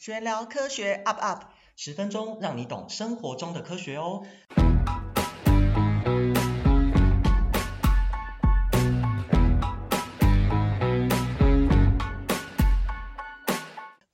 学聊科学 up up，十分钟让你懂生活中的科学哦。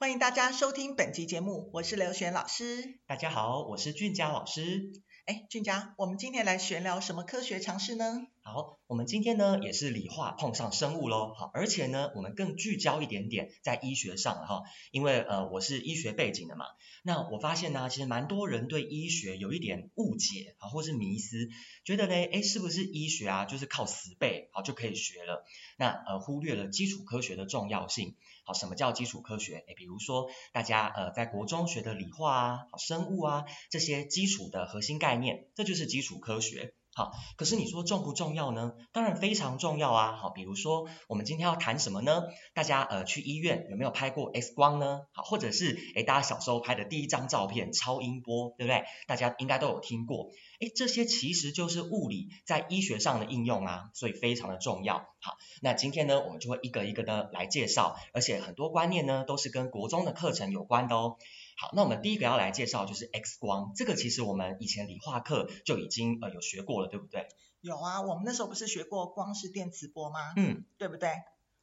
欢迎大家收听本期节目，我是刘璇老师。大家好，我是俊佳老师。哎，俊佳，我们今天来闲聊什么科学常识呢？好，我们今天呢也是理化碰上生物喽，好，而且呢我们更聚焦一点点在医学上哈，因为呃我是医学背景的嘛，那我发现呢其实蛮多人对医学有一点误解啊，或是迷思，觉得呢哎是不是医学啊就是靠死背好就可以学了，那呃忽略了基础科学的重要性。好，什么叫基础科学？哎，比如说大家呃在国中学的理化啊、生物啊这些基础的核心概念，这就是基础科学。好，可是你说重不重要呢？当然非常重要啊。好，比如说我们今天要谈什么呢？大家呃去医院有没有拍过 X 光呢？好，或者是诶大家小时候拍的第一张照片超音波，对不对？大家应该都有听过。诶这些其实就是物理在医学上的应用啊，所以非常的重要。好，那今天呢，我们就会一个一个的来介绍，而且很多观念呢都是跟国中的课程有关的哦。好，那我们第一个要来介绍就是 X 光，这个其实我们以前理化课就已经呃有学过了，对不对？有啊，我们那时候不是学过光是电磁波吗？嗯，对不对？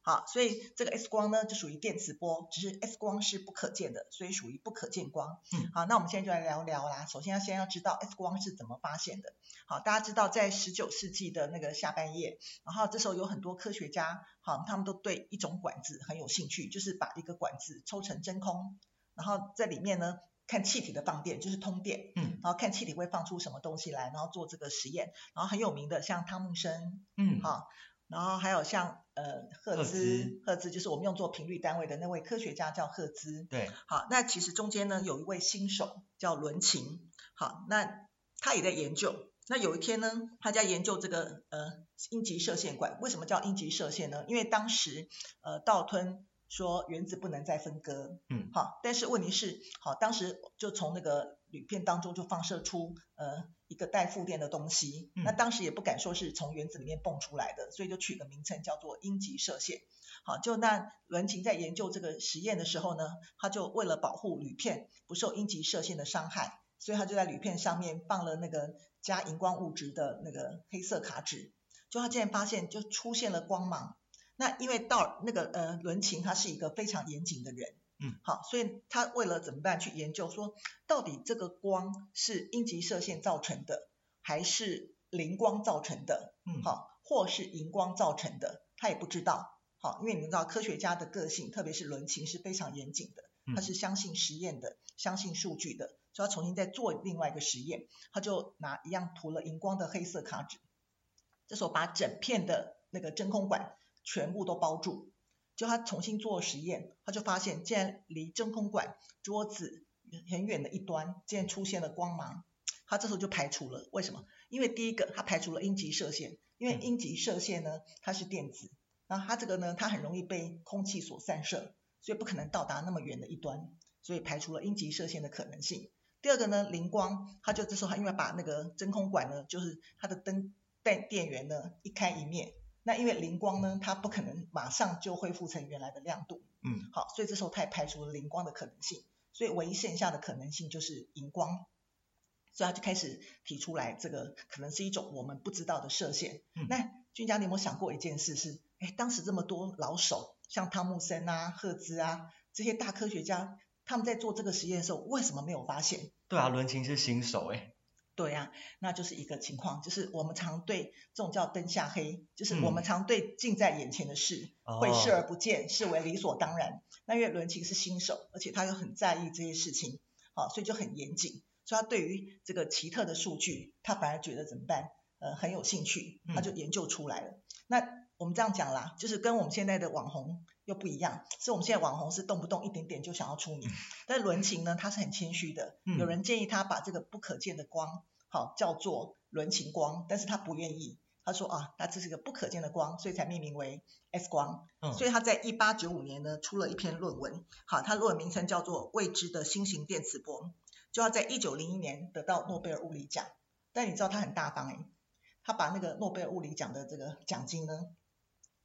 好，所以这个 X 光呢就属于电磁波，只是 X 光是不可见的，所以属于不可见光。嗯，好，那我们现在就来聊聊啦。首先要先要知道 X 光是怎么发现的。好，大家知道在十九世纪的那个下半叶，然后这时候有很多科学家，好，他们都对一种管子很有兴趣，就是把一个管子抽成真空。然后在里面呢，看气体的放电，就是通电，嗯，然后看气体会放出什么东西来，然后做这个实验。然后很有名的像汤姆森，嗯，好，然后还有像呃赫兹，赫兹，就是我们用作频率单位的那位科学家叫赫兹，对，好，那其实中间呢有一位新手叫伦琴，好，那他也在研究。那有一天呢，他在研究这个呃阴极射线管，为什么叫阴极射线呢？因为当时呃道吞。说原子不能再分割，嗯，好，但是问题是，好，当时就从那个铝片当中就放射出呃一个带负电的东西，嗯，那当时也不敢说是从原子里面蹦出来的，所以就取个名称叫做阴极射线。好，就那伦琴在研究这个实验的时候呢，他就为了保护铝片不受阴极射线的伤害，所以他就在铝片上面放了那个加荧光物质的那个黑色卡纸，就他竟然发现就出现了光芒。那因为到那个呃伦琴他是一个非常严谨的人，嗯，好，所以他为了怎么办去研究说到底这个光是阴极射线造成的，还是灵光造成的，嗯，好，或是荧光造成的，他也不知道，好，因为你们知道科学家的个性，特别是伦琴是非常严谨的，他是相信实验的，相信数据的，所以他重新再做另外一个实验，他就拿一样涂了荧光的黑色卡纸，这时候把整片的那个真空管。全部都包住，就他重新做实验，他就发现，竟然离真空管桌子很远的一端，竟然出现了光芒。他这时候就排除了，为什么？因为第一个，他排除了阴极射线，因为阴极射线呢，它是电子，然后它这个呢，它很容易被空气所散射，所以不可能到达那么远的一端，所以排除了阴极射线的可能性。第二个呢，灵光，他就这时候他因为把那个真空管呢，就是它的灯电电源呢一开一灭。那因为灵光呢，它不可能马上就恢复成原来的亮度，嗯，好，所以这时候它也排除了灵光的可能性，所以唯一剩下的可能性就是荧光，所以他就开始提出来，这个可能是一种我们不知道的射线。嗯，那俊佳，你有没有想过一件事是，哎，当时这么多老手，像汤姆森啊、赫兹啊这些大科学家，他们在做这个实验的时候，为什么没有发现？对啊，伦琴是新手哎。对呀、啊，那就是一个情况，就是我们常对这种叫灯下黑，就是我们常对近在眼前的事、嗯、会视而不见，视为理所当然。那因为伦琴是新手，而且他又很在意这些事情，好，所以就很严谨。所以他对于这个奇特的数据，他反而觉得怎么办？呃，很有兴趣，他就研究出来了。嗯、那我们这样讲啦，就是跟我们现在的网红又不一样，是我们现在网红是动不动一点点就想要出名，但伦琴呢，他是很谦虚的。有人建议他把这个不可见的光，好叫做伦琴光，但是他不愿意，他说啊，那这是个不可见的光，所以才命名为 S 光。嗯，所以他在一八九五年呢出了一篇论文，好，他论文名称叫做《未知的新型电磁波》，就要在一九零一年得到诺贝尔物理奖。但你知道他很大方诶，他把那个诺贝尔物理奖的这个奖金呢，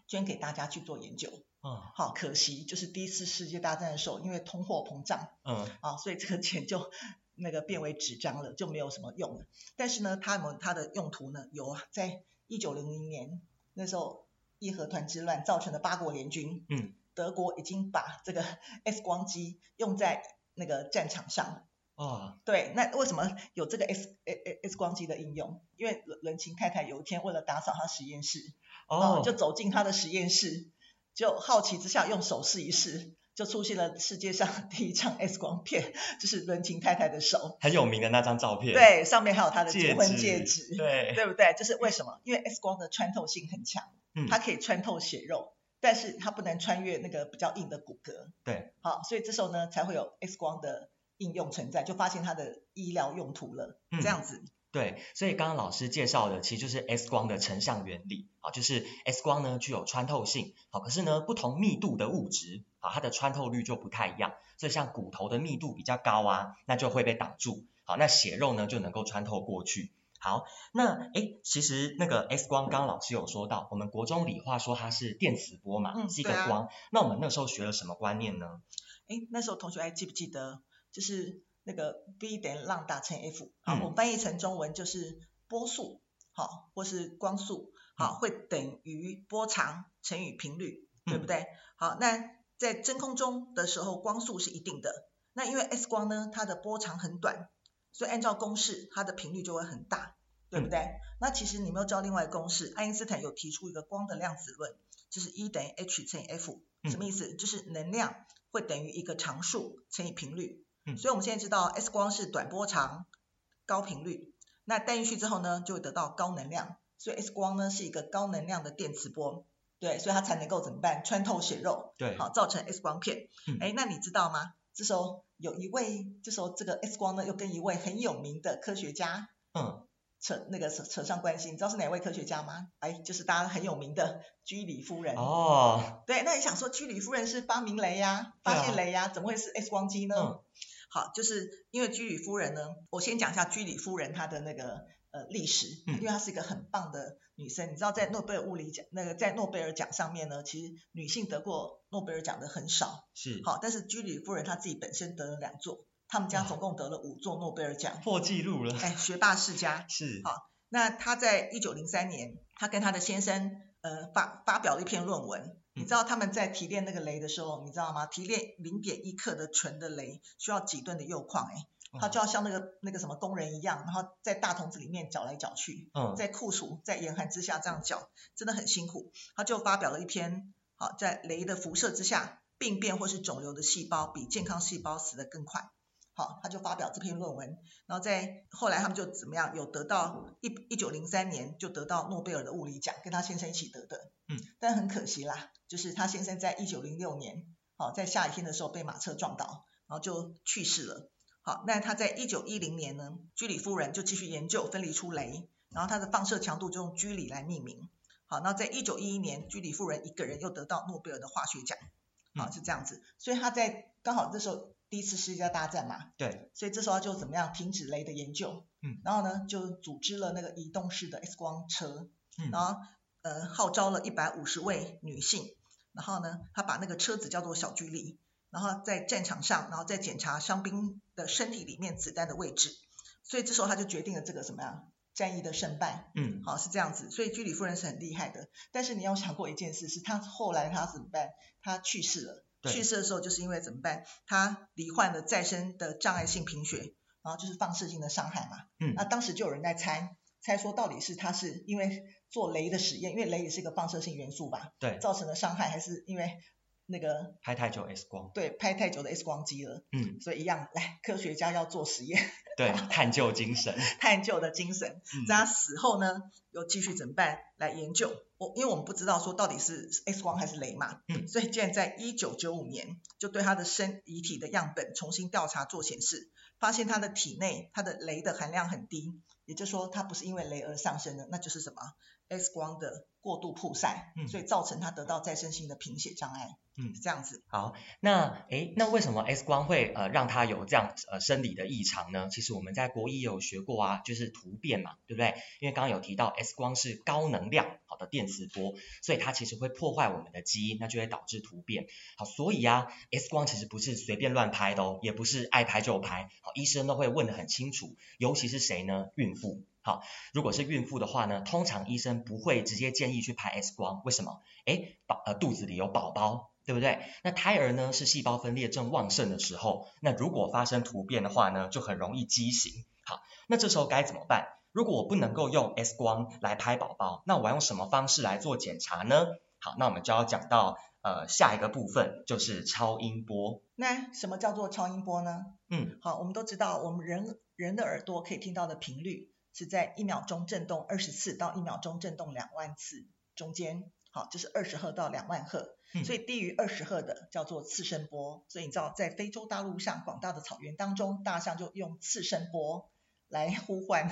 捐给大家去做研究，嗯，好可惜，就是第一次世界大战的时候，因为通货膨胀，嗯，啊，所以这个钱就那个变为纸张了，就没有什么用了。但是呢，它有它的用途呢，有啊，在一九零零年那时候义和团之乱造成的八国联军，嗯，德国已经把这个 X 光机用在那个战场上。哦，对，那为什么有这个 X X X 光机的应用？因为伦琴太太有一天为了打扫她实验室，哦，就走进他的实验室，就好奇之下用手试一试，就出现了世界上第一张 X 光片，就是伦琴太太的手，很有名的那张照片。对，上面还有她的结婚戒指，对，对不对？就是为什么？因为 X 光的穿透性很强，嗯，它可以穿透血肉，但是它不能穿越那个比较硬的骨骼。对，好，所以这时候呢才会有 X 光的。应用存在，就发现它的医疗用途了，嗯、这样子。对，所以刚刚老师介绍的其实就是 X 光的成像原理啊，就是 X 光呢具有穿透性，好，可是呢不同密度的物质啊，它的穿透率就不太一样。所以像骨头的密度比较高啊，那就会被挡住，好，那血肉呢就能够穿透过去。好，那诶，其实那个 X 光，刚刚老师有说到，我们国中理化说它是电磁波嘛，嗯、是一个光、啊。那我们那时候学了什么观念呢？诶，那时候同学还记不记得？就是那个 b 等于浪大乘 F，好，我们翻译成中文就是波速，好，或是光速，好，会等于波长乘以频率，对不对？好，那在真空中的时候，光速是一定的。那因为 X 光呢，它的波长很短，所以按照公式，它的频率就会很大，对不对？那其实你没有知道另外一个公式，爱因斯坦有提出一个光的量子论，就是 E 等于 h 乘以 F，什么意思？就是能量会等于一个常数乘以频率。所以我们现在知道 X 光是短波长、高频率，那带进去之后呢，就会得到高能量。所以 X 光呢是一个高能量的电磁波，对，所以它才能够怎么办？穿透血肉，对，好，造成 X 光片。哎、嗯，那你知道吗？这时候有一位，这时候这个 X 光呢又跟一位很有名的科学家，嗯，扯那个扯扯上关系。你知道是哪位科学家吗？哎，就是大家很有名的居里夫人。哦，对，那你想说居里夫人是发明雷呀，发现雷呀，怎么会是 X 光机呢？嗯好，就是因为居里夫人呢，我先讲一下居里夫人她的那个呃历史，因为她是一个很棒的女生。你知道在诺贝尔物理奖那个在诺贝尔奖上面呢，其实女性得过诺贝尔奖的很少。是。好，但是居里夫人她自己本身得了两座，他们家总共得了五座诺贝尔奖，破纪录了。哎，学霸世家。是。好，那他在一九零三年，他跟他的先生呃发发表了一篇论文。你知道他们在提炼那个镭的时候，你知道吗？提炼零点一克的纯的镭需要几吨的铀矿哎，他就要像那个那个什么工人一样，然后在大桶子里面搅来搅去，嗯，在酷暑在严寒之下这样搅，真的很辛苦。他就发表了一篇，好，在镭的辐射之下，病变或是肿瘤的细胞比健康细胞死得更快。好，他就发表这篇论文，然后在后来他们就怎么样，有得到一一九零三年就得到诺贝尔的物理奖，跟他先生一起得的。嗯，但很可惜啦，就是他先生在一九零六年，好，在下雨天的时候被马车撞倒，然后就去世了。好，那他在一九一零年呢，居里夫人就继续研究分离出镭，然后他的放射强度就用居里来命名。好，那在一九一一年，居里夫人一个人又得到诺贝尔的化学奖。好，是这样子，所以他在刚好这时候。第一次世界大战嘛，对，所以这时候就怎么样停止雷的研究，嗯，然后呢就组织了那个移动式的 X 光车，嗯，然后呃号召了一百五十位女性，然后呢他把那个车子叫做小居里，然后在战场上，然后再检查伤兵的身体里面子弹的位置，所以这时候他就决定了这个什么样战役的胜败，嗯，好是这样子，所以居里夫人是很厉害的，但是你要想过一件事，是她后来她怎么办？她去世了。去世的时候就是因为怎么办？他罹患了再生的障碍性贫血，然后就是放射性的伤害嘛。嗯。那当时就有人在猜，猜说到底是他是因为做镭的实验，因为镭也是一个放射性元素吧？对。造成的伤害，还是因为那个拍太久 X 光？对，拍太久的 X 光机了。嗯。所以一样，来，科学家要做实验。对，探究精神。探究的精神。嗯。在他死后呢，又继续怎么办？来研究。我因为我们不知道说到底是 X 光还是镭嘛，嗯，所以竟然在一九九五年就对他的身遗体的样本重新调查做显示，发现他的体内他的镭的含量很低，也就是说他不是因为镭而上升的，那就是什么 X 光的过度曝晒，嗯，所以造成他得到再生性的贫血障碍，嗯，这样子。好，那诶，那为什么 X 光会呃让他有这样呃生理的异常呢？其实我们在国医也有学过啊，就是突变嘛，对不对？因为刚刚有提到 X 光是高能量好的电磁波，所以它其实会破坏我们的基因，那就会导致突变。好，所以啊，X 光其实不是随便乱拍的哦，也不是爱拍就拍。好，医生都会问得很清楚，尤其是谁呢？孕妇。好，如果是孕妇的话呢，通常医生不会直接建议去拍 X 光，为什么？诶，宝呃肚子里有宝宝，对不对？那胎儿呢是细胞分裂正旺盛的时候，那如果发生突变的话呢，就很容易畸形。好，那这时候该怎么办？如果我不能够用 X 光来拍宝宝，那我要用什么方式来做检查呢？好，那我们就要讲到呃下一个部分，就是超音波。那什么叫做超音波呢？嗯，好，我们都知道，我们人人的耳朵可以听到的频率。是在一秒钟震动二十次到一秒钟震动两万次中间，好，就是二十赫到两万赫，嗯，所以低于二十赫的叫做次声波。所以你知道，在非洲大陆上广大的草原当中，大象就用次声波来呼唤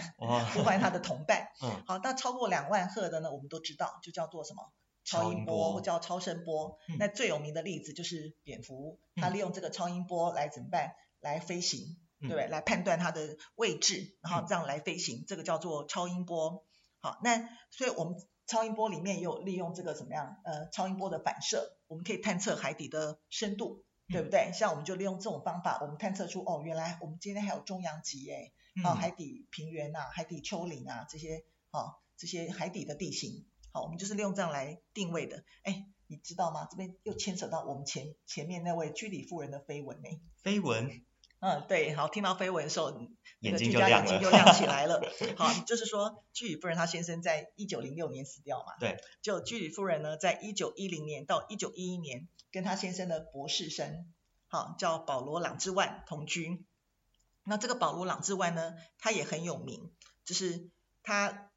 呼唤它的同伴。嗯，好，那超过两万赫的呢，我们都知道就叫做什么超音波或叫超声波。嗯，那最有名的例子就是蝙蝠，它利用这个超音波来怎么办？来飞行。对不对？来判断它的位置，然后这样来飞行，嗯、这个叫做超音波。好，那所以我们超音波里面也有利用这个怎么样？呃，超音波的反射，我们可以探测海底的深度，对不对？嗯、像我们就利用这种方法，我们探测出哦，原来我们今天还有中洋脊诶，啊、嗯，海底平原啊，海底丘陵啊这些，啊，这些海底的地形。好，我们就是利用这样来定位的。哎，你知道吗？这边又牵扯到我们前前面那位居里夫人的绯闻呢。飞蚊。嗯，对，好，听到绯闻的时候，眼睛就亮了，眼睛就亮起 来了。好，就是说居里夫人她先生在一九零六年死掉嘛，对，就居里夫人呢，在一九一零年到一九一一年，跟她先生的博士生，好，叫保罗·朗之万同居。那这个保罗·朗之万呢，他也很有名，就是他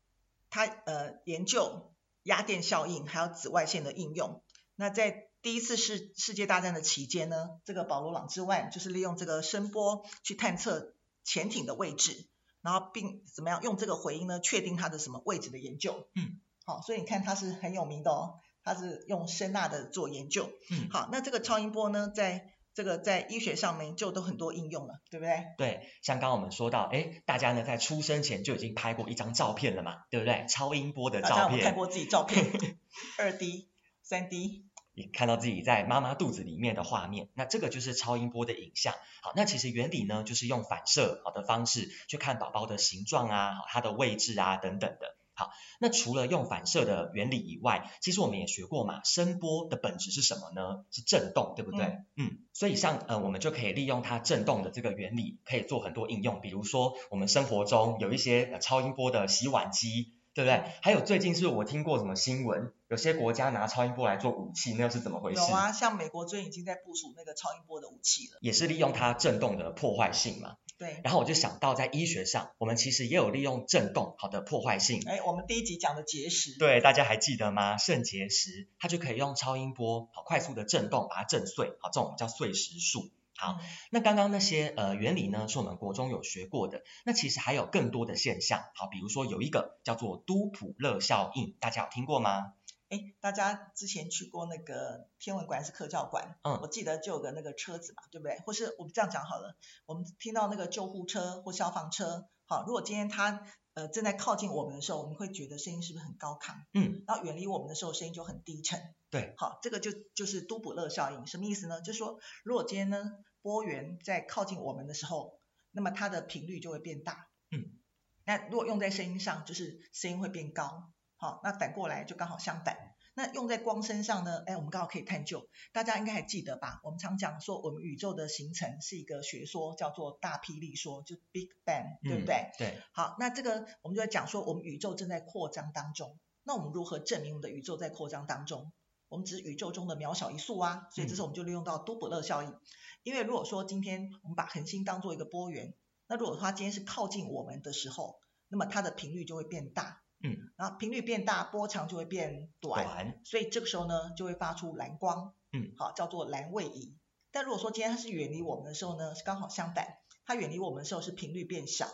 他呃研究压电效应还有紫外线的应用。那在第一次世世界大战的期间呢，这个保罗·朗之万就是利用这个声波去探测潜艇的位置，然后并怎么样用这个回音呢确定它的什么位置的研究。嗯，好，所以你看它是很有名的哦，它是用声呐的做研究。嗯，好，那这个超音波呢，在这个在医学上面就都很多应用了，对不对？对，像刚刚我们说到，哎，大家呢在出生前就已经拍过一张照片了嘛，对不对？超音波的照片。大家有看过自己照片，二 D、三 D。你看到自己在妈妈肚子里面的画面，那这个就是超音波的影像。好，那其实原理呢，就是用反射好的方式去看宝宝的形状啊，它的位置啊等等的。好，那除了用反射的原理以外，其实我们也学过嘛，声波的本质是什么呢？是震动，对不对？嗯，嗯，所以像呃，我们就可以利用它震动的这个原理，可以做很多应用，比如说我们生活中有一些呃超音波的洗碗机。对不对？还有最近是我听过什么新闻，有些国家拿超音波来做武器，那又是怎么回事？有啊，像美国最近已经在部署那个超音波的武器了。也是利用它震动的破坏性嘛。对。然后我就想到在医学上，我们其实也有利用震动好的破坏性。哎，我们第一集讲的结石。对，大家还记得吗？肾结石，它就可以用超音波好快速的震动把它震碎，好，这种叫碎石术。好，那刚刚那些呃原理呢，是我们国中有学过的。那其实还有更多的现象，好，比如说有一个叫做都普勒效应，大家有听过吗？哎，大家之前去过那个天文馆还是科教馆？嗯，我记得就有个那个车子嘛，对不对？或是我们这样讲好了，我们听到那个救护车或消防车，好，如果今天它呃正在靠近我们的时候，我们会觉得声音是不是很高亢？嗯，然后远离我们的时候，声音就很低沉。对，好，这个就就是都普勒效应，什么意思呢？就是说，如果今天呢，波源在靠近我们的时候，那么它的频率就会变大。嗯，那如果用在声音上，就是声音会变高。好，那反过来就刚好相反。那用在光身上呢？哎，我们刚好可以探究。大家应该还记得吧？我们常讲说，我们宇宙的形成是一个学说，叫做大霹雳说，就 Big Bang，对不对？嗯，对。好，那这个我们就在讲说，我们宇宙正在扩张当中。那我们如何证明我们的宇宙在扩张当中？我们只是宇宙中的渺小一粟啊，所以这时候我们就利用到多普勒效应。因为如果说今天我们把恒星当做一个波源，那如果它今天是靠近我们的时候，那么它的频率就会变大，嗯，然后频率变大，波长就会变短，短，所以这个时候呢就会发出蓝光，嗯，好，叫做蓝位移。但如果说今天它是远离我们的时候呢，是刚好相反，它远离我们的时候是频率变小，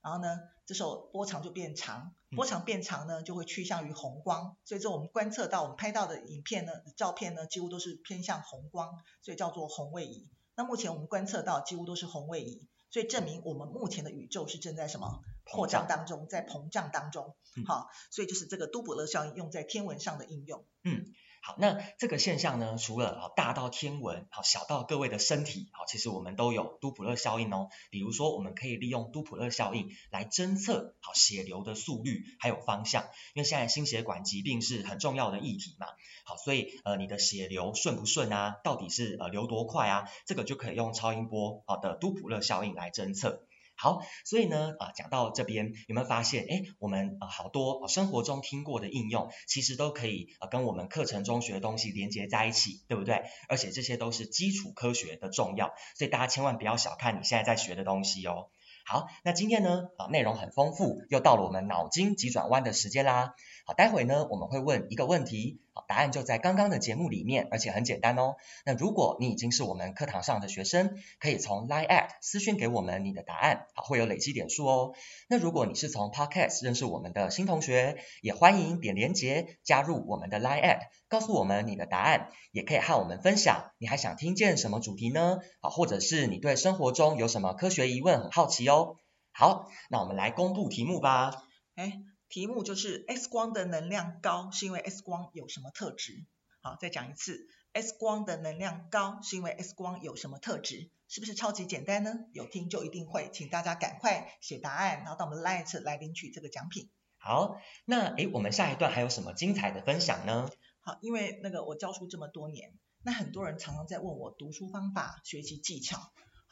然后呢，这时候波长就变长，波长变长呢，就会趋向于红光，所以这我们观测到我们拍到的影片呢、照片呢，几乎都是偏向红光，所以叫做红位移。那目前我们观测到几乎都是红位移，所以证明我们目前的宇宙是正在什么扩张当中，在膨胀当中。好，所以就是这个都普勒效应用在天文上的应用。嗯。好，那这个现象呢，除了啊大到天文，好小到各位的身体，好，其实我们都有都普勒效应哦。比如说，我们可以利用都普勒效应来侦测好血流的速率还有方向，因为现在心血管疾病是很重要的议题嘛。好，所以呃你的血流顺不顺啊？到底是呃流多快啊？这个就可以用超音波好的都普勒效应来侦测。好，所以呢，啊，讲到这边，有没有发现，哎，我们啊好多生活中听过的应用，其实都可以啊跟我们课程中学的东西连接在一起，对不对？而且这些都是基础科学的重要，所以大家千万不要小看你现在在学的东西哦。好，那今天呢，啊，内容很丰富，又到了我们脑筋急转弯的时间啦。待会呢，我们会问一个问题，好，答案就在刚刚的节目里面，而且很简单哦。那如果你已经是我们课堂上的学生，可以从 Line@ 私讯给我们你的答案，好，会有累积点数哦。那如果你是从 Podcast 认识我们的新同学，也欢迎点连结加入我们的 Line@，告诉我们你的答案，也可以和我们分享，你还想听见什么主题呢？好，或者是你对生活中有什么科学疑问很好奇哦。好，那我们来公布题目吧。哎。题目就是 X 光的能量高，是因为 X 光有什么特质？好，再讲一次，X 光的能量高，是因为 X 光有什么特质？是不是超级简单呢？有听就一定会，请大家赶快写答案，然后到我们 Light 来领取这个奖品。好，那诶，我们下一段还有什么精彩的分享呢？好，因为那个我教书这么多年，那很多人常常在问我读书方法、学习技巧。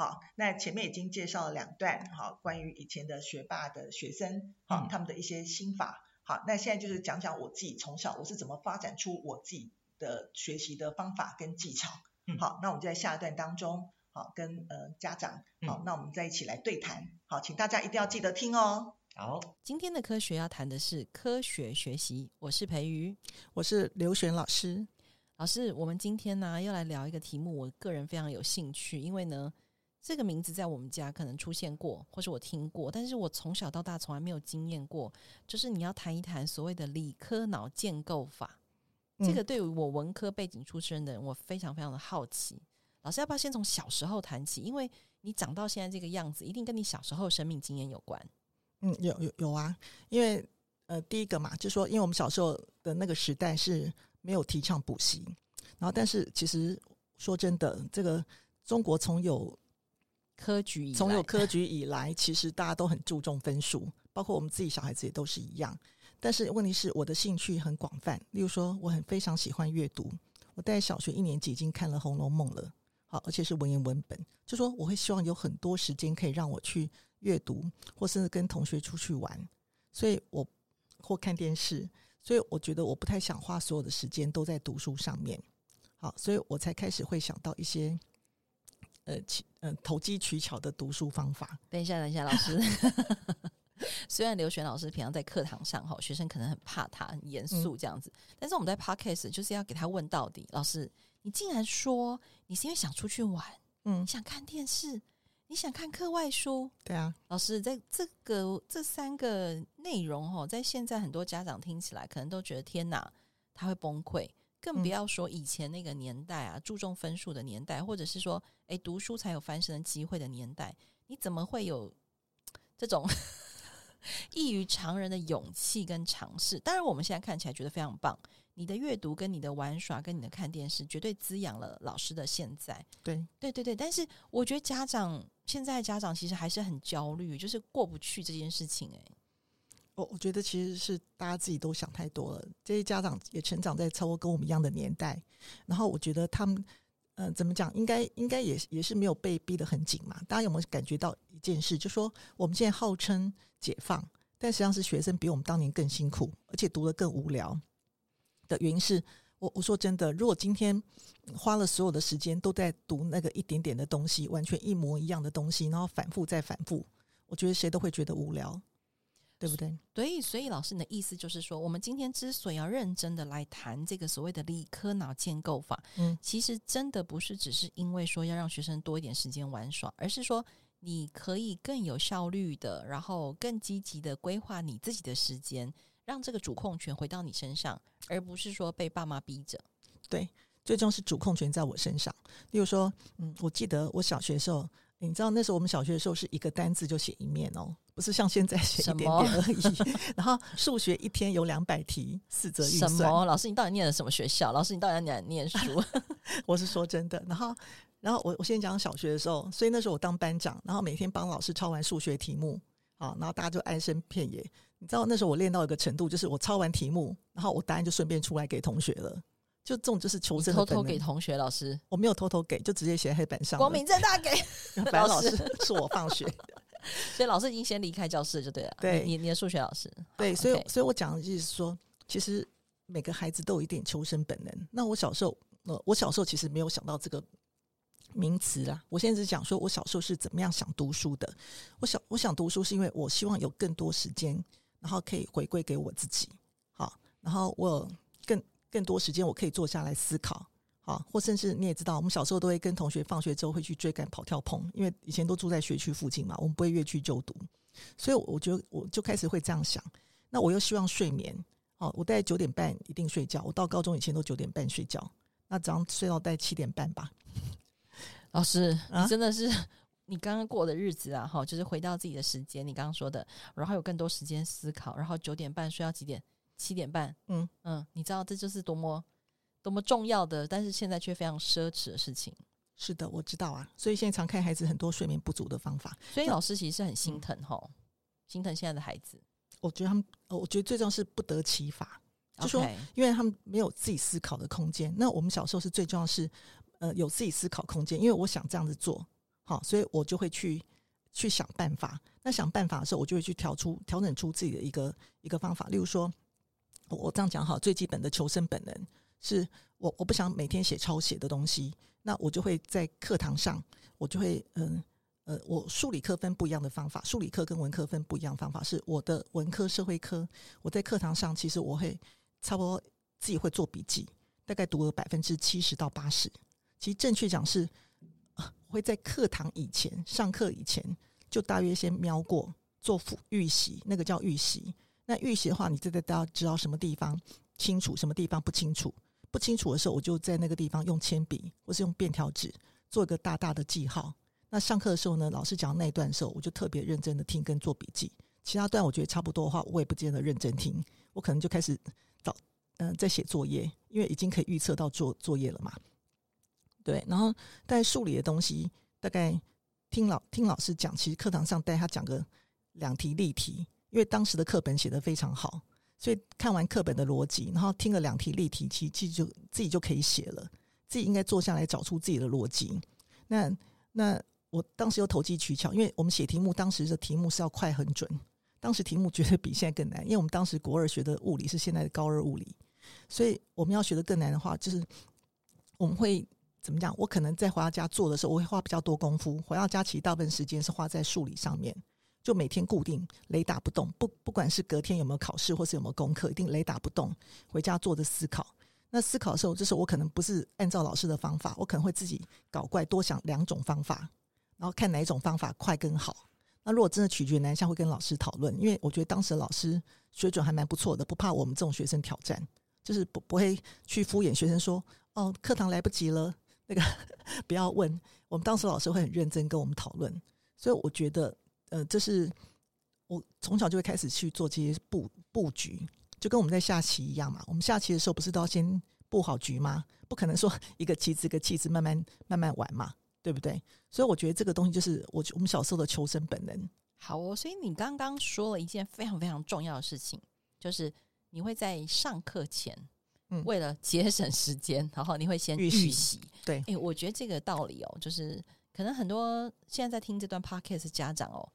好，那前面已经介绍了两段，好，关于以前的学霸的学生，好，他们的一些心法，好，那现在就是讲讲我自己从小我是怎么发展出我自己的学习的方法跟技巧，好，那我们就在下一段当中，好，跟呃家长，好，那我们再一起来对谈，好，请大家一定要记得听哦。好，今天的科学要谈的是科学学习，我是培瑜，我是刘璇老师，老师，我们今天呢要来聊一个题目，我个人非常有兴趣，因为呢。这个名字在我们家可能出现过，或是我听过，但是我从小到大从来没有经验过。就是你要谈一谈所谓的理科脑建构法，嗯、这个对于我文科背景出身的人，我非常非常的好奇。老师要不要先从小时候谈起？因为你长到现在这个样子，一定跟你小时候生命经验有关。嗯，有有有啊，因为呃，第一个嘛，就是说，因为我们小时候的那个时代是没有提倡补习，然后但是其实说真的，这个中国从有科举从有科举以来，其实大家都很注重分数，包括我们自己小孩子也都是一样。但是问题是，我的兴趣很广泛，例如说，我很非常喜欢阅读。我在小学一年级已经看了《红楼梦》了，好，而且是文言文本。就说我会希望有很多时间可以让我去阅读，或甚至跟同学出去玩，所以我或看电视。所以我觉得我不太想花所有的时间都在读书上面。好，所以我才开始会想到一些。呃，呃，投机取巧的读书方法。等一下，等一下，老师。虽然刘璇老师平常在课堂上哈，学生可能很怕他，很严肃这样子，嗯、但是我们在 Podcast 就是要给他问到底。老师，你竟然说你是因为想出去玩，嗯，想看电视，你想看课外书？对啊，老师，在这个这三个内容哈，在现在很多家长听起来可能都觉得天哪，他会崩溃。更不要说以前那个年代啊，注重分数的年代，或者是说，诶，读书才有翻身的机会的年代，你怎么会有这种 异于常人的勇气跟尝试？当然，我们现在看起来觉得非常棒。你的阅读、跟你的玩耍、跟你的看电视，绝对滋养了老师的现在。对，对，对，对。但是，我觉得家长现在家长其实还是很焦虑，就是过不去这件事情。诶。我我觉得其实是大家自己都想太多了。这些家长也成长在差不多跟我们一样的年代，然后我觉得他们，嗯、怎么讲，应该应该也也是没有被逼得很紧嘛。大家有没有感觉到一件事，就说我们现在号称解放，但实际上是学生比我们当年更辛苦，而且读得更无聊。的原因是我我说真的，如果今天花了所有的时间都在读那个一点点的东西，完全一模一样的东西，然后反复再反复，我觉得谁都会觉得无聊。对不对？所以，所以老师你的意思就是说，我们今天之所以要认真的来谈这个所谓的理科脑建构法，嗯，其实真的不是只是因为说要让学生多一点时间玩耍，而是说你可以更有效率的，然后更积极的规划你自己的时间，让这个主控权回到你身上，而不是说被爸妈逼着。对，最终是主控权在我身上。例如说，嗯，我记得我小学的时候。你知道那时候我们小学的时候是一个单字就写一面哦，不是像现在写一点点而已。然后数学一天有两百题，四则运算。什么？老师，你到底念了什么学校？老师，你到底在哪念书？我是说真的。然后，然后我我先讲小学的时候，所以那时候我当班长，然后每天帮老师抄完数学题目啊，然后大家就哀声遍野。你知道那时候我练到一个程度，就是我抄完题目，然后我答案就顺便出来给同学了。就这种就是求生的，偷偷给同学老师，我没有偷偷给，就直接写黑板上。光明正大给 老师，是我放学，所以老师已经先离开教室就对了。对，你你的数学老师，对，所以所以我讲的就是说，其实每个孩子都有一点求生本能。那我小时候，呃，我小时候其实没有想到这个名词啦。我现在只讲说我小时候是怎么样想读书的。我想我想读书是因为我希望有更多时间，然后可以回归给我自己。好，然后我更。多时间我可以坐下来思考，好，或甚至你也知道，我们小时候都会跟同学放学之后会去追赶跑跳碰，因为以前都住在学区附近嘛，我们不会越区就读，所以我觉得我就开始会这样想。那我又希望睡眠，哦，我大概九点半一定睡觉，我到高中以前都九点半睡觉，那早上睡到大概七点半吧。老师，你真的是你刚刚过的日子啊，哈，就是回到自己的时间，你刚刚说的，然后有更多时间思考，然后九点半睡到几点？七点半，嗯嗯，你知道这就是多么多么重要的，但是现在却非常奢侈的事情。是的，我知道啊，所以现在常看孩子很多睡眠不足的方法。所以老师其实是很心疼吼，嗯、心疼现在的孩子。我觉得他们，我觉得最重要是不得其法，就说因为他们没有自己思考的空间。那我们小时候是最重要是，呃，有自己思考空间，因为我想这样子做，好，所以我就会去去想办法。那想办法的时候，我就会去调出调整出自己的一个一个方法，例如说。我这样讲好，最基本的求生本能是我我不想每天写抄写的东西，那我就会在课堂上，我就会嗯呃，我数理科分不一样的方法，数理科跟文科分不一样的方法，是我的文科社会科，我在课堂上其实我会差不多自己会做笔记，大概读了百分之七十到八十，其实正确讲是，呃，会在课堂以前上课以前就大约先瞄过做复预习，那个叫预习。那预习的话，你真的都要知道什么地方清楚，什么地方不清楚。不清楚的时候，我就在那个地方用铅笔或是用便条纸做一个大大的记号。那上课的时候呢，老师讲那一段的时候，我就特别认真的听跟做笔记。其他段我觉得差不多的话，我也不见得认真听，我可能就开始找嗯、在写作业，因为已经可以预测到做作业了嘛。对，然后带数理的东西，大概听老听老师讲，其实课堂上带他讲个两题例题。因为当时的课本写得非常好，所以看完课本的逻辑，然后听了两题例题，其实就自己就可以写了。自己应该坐下来找出自己的逻辑。那那我当时又投机取巧，因为我们写题目，当时的题目是要快很准。当时题目绝对比现在更难，因为我们当时国二学的物理是现在的高二物理，所以我们要学得更难的话，就是我们会怎么讲？我可能在回到家做的时候，我会花比较多功夫。回到家其实大部分时间是花在数理上面。就每天固定雷打不动，不不管是隔天有没有考试，或是有没有功课，一定雷打不动。回家坐着思考。那思考的时候，就是我可能不是按照老师的方法，我可能会自己搞怪，多想两种方法，然后看哪一种方法快更好。那如果真的取决难项，会跟老师讨论，因为我觉得当时老师水准还蛮不错的，不怕我们这种学生挑战，就是不不会去敷衍学生说哦，课堂来不及了，那个 不要问。我们当时老师会很认真跟我们讨论，所以我觉得。呃，这是我从小就会开始去做这些布布局，就跟我们在下棋一样嘛。我们下棋的时候不是都要先布好局吗？不可能说 一个棋子一个棋子慢慢慢慢玩嘛，对不对？所以我觉得这个东西就是我我们小时候的求生本能。好哦，所以你刚刚说了一件非常非常重要的事情，就是你会在上课前，嗯，为了节省时间，然后你会先预习。对，哎，我觉得这个道理哦，就是可能很多现在在听这段 podcast 家长哦。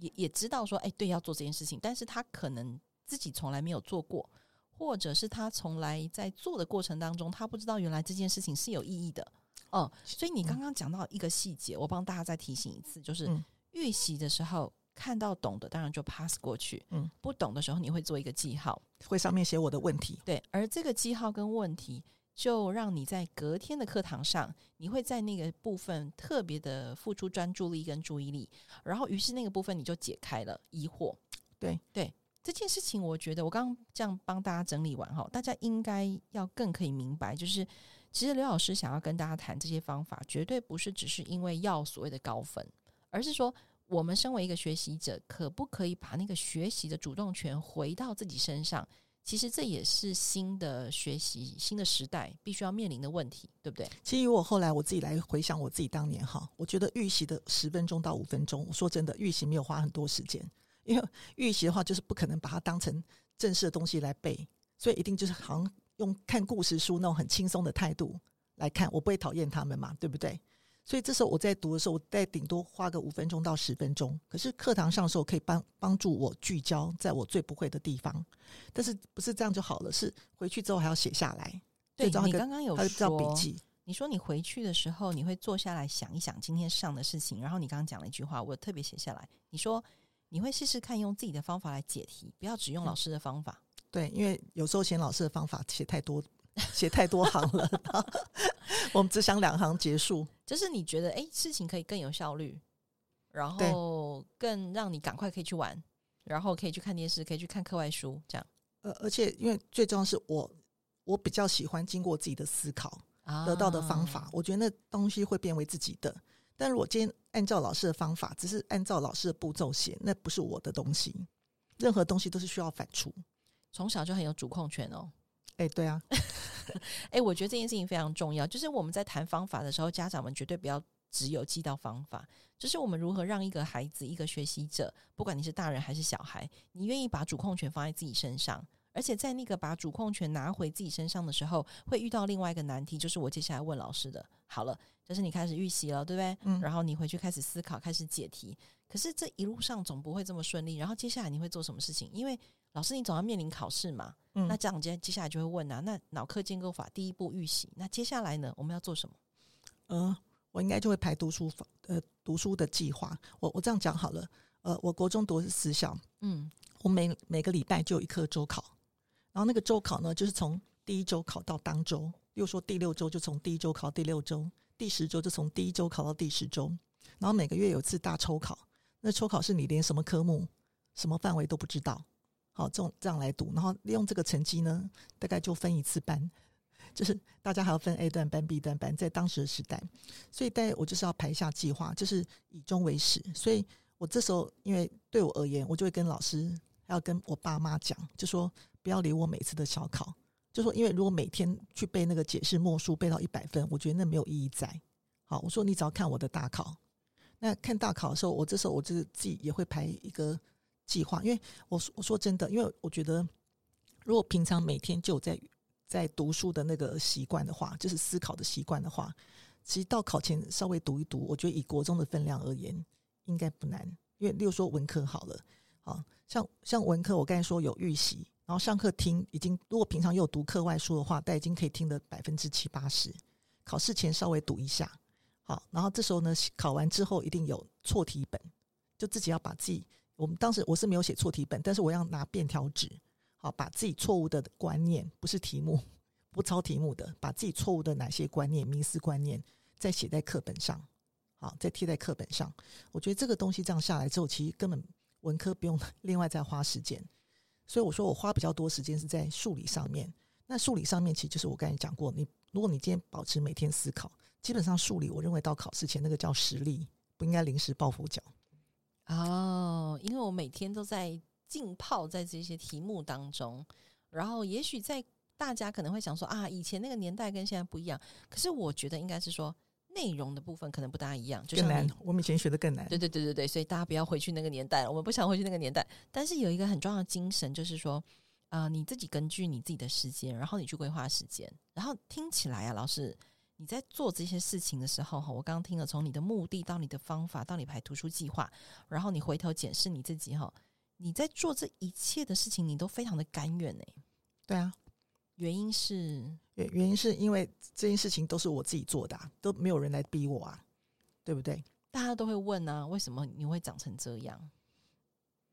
也也知道说，哎，对，要做这件事情，但是他可能自己从来没有做过，或者是他从来在做的过程当中，他不知道原来这件事情是有意义的，哦，所以你刚刚讲到一个细节，我帮大家再提醒一次，就是预习的时候看到懂的，当然就 pass 过去，嗯，不懂的时候你会做一个记号，会上面写我的问题，对，而这个记号跟问题就让你在隔天的课堂上，你会在那个部分特别的付出专注力跟注意力，然后于是那个部分你就解开了疑惑。对对，这件事情，我觉得我刚刚这样帮大家整理完哈，大家应该要更可以明白，就是其实刘老师想要跟大家谈这些方法，绝对不是只是因为要所谓的高分，而是说我们身为一个学习者，可不可以把那个学习的主动权回到自己身上？其实这也是新的学习、新的时代必须要面临的问题，对不对？其实我后来我自己来回想我自己当年哈，我觉得预习的十分钟到五分钟，我说真的，预习没有花很多时间，因为预习的话就是不可能把它当成正式的东西来背，所以一定就是好像用看故事书那种很轻松的态度来看，我不会讨厌他们嘛，对不对？所以这时候我在读的时候，我再顶多花个五分钟到十分钟。可是课堂上的时候可以帮帮助我聚焦在我最不会的地方。但是不是这样就好了？是回去之后还要写下来。对，你刚刚有说笔记，你说你回去的时候你会坐下来想一想今天上的事情，然后你刚刚讲了一句话，我特别写下来。你说你会试试看用自己的方法来解题，不要只用老师的方法。嗯、对，因为有时候嫌老师的方法写太多。写太多行了，我们只想两行结束。就是你觉得，哎，事情可以更有效率，然后更让你赶快可以去玩，然后可以去看电视，可以去看课外书，这样。呃，而且因为最重要是我，我比较喜欢经过自己的思考得到的方法，啊、我觉得那东西会变为自己的。但如果今天按照老师的方法，只是按照老师的步骤写，那不是我的东西。任何东西都是需要反刍，从小就很有主控权哦。哎，对啊，哎，我觉得这件事情非常重要。就是我们在谈方法的时候，家长们绝对不要只有记到方法，就是我们如何让一个孩子、一个学习者，不管你是大人还是小孩，你愿意把主控权放在自己身上，而且在那个把主控权拿回自己身上的时候，会遇到另外一个难题，就是我接下来问老师的。好了，就是你开始预习了，对不对？嗯。然后你回去开始思考，开始解题。可是这一路上总不会这么顺利。然后接下来你会做什么事情？因为老师，你总要面临考试嘛？嗯，那这样接接下来就会问啊，那脑科建构法第一步预习，那接下来呢，我们要做什么？呃，我应该就会排读书法，呃，读书的计划。我我这样讲好了，呃，我国中读的是私校，嗯，我每每个礼拜就有一科周考，然后那个周考呢，就是从第一周考到当周，又说第六周就从第一周考第六周，第十周就从第一周考到第十周，然后每个月有一次大抽考，那抽考是你连什么科目、什么范围都不知道。好，这种这样来读，然后利用这个成绩呢，大概就分一次班，就是大家还要分 A 段班、B 段班，在当时的时代，所以带我就是要排一下计划，就是以终为始。所以我这时候，因为对我而言，我就会跟老师，还要跟我爸妈讲，就说不要理我每次的小考，就说因为如果每天去背那个解释默书背到一百分，我觉得那没有意义在。好，我说你只要看我的大考，那看大考的时候，我这时候我就自己也会排一个。计划，因为我说我说真的，因为我觉得，如果平常每天就有在在读书的那个习惯的话，就是思考的习惯的话，其实到考前稍微读一读，我觉得以国中的分量而言，应该不难。因为例如说文科好了，好像像文科，我刚才说有预习，然后上课听已经，如果平常有读课外书的话，大家已经可以听得百分之七八十。考试前稍微读一下，好，然后这时候呢，考完之后一定有错题本，就自己要把自己。我们当时我是没有写错题本，但是我要拿便条纸，好，把自己错误的观念，不是题目，不抄题目的，把自己错误的哪些观念、迷思观念，再写在课本上，好，再贴在课本上。我觉得这个东西这样下来之后，其实根本文科不用 另外再花时间。所以我说我花比较多时间是在数理上面。那数理上面其实就是我刚才讲过，你如果你今天保持每天思考，基本上数理我认为到考试前那个叫实力，不应该临时抱佛脚。哦，因为我每天都在浸泡在这些题目当中，然后也许在大家可能会想说啊，以前那个年代跟现在不一样，可是我觉得应该是说内容的部分可能不大一样，就更难。我们以前学的更难，对对对对对，所以大家不要回去那个年代了，我们不想回去那个年代。但是有一个很重要的精神，就是说啊、呃，你自己根据你自己的时间，然后你去规划时间，然后听起来啊，老师。你在做这些事情的时候，哈，我刚刚听了，从你的目的到你的方法，到你排图书计划，然后你回头检视你自己，哈，你在做这一切的事情，你都非常的甘愿呢。对啊，原因是原原因是因为这件事情都是我自己做的啊，都没有人来逼我啊，对不对？大家都会问啊，为什么你会长成这样？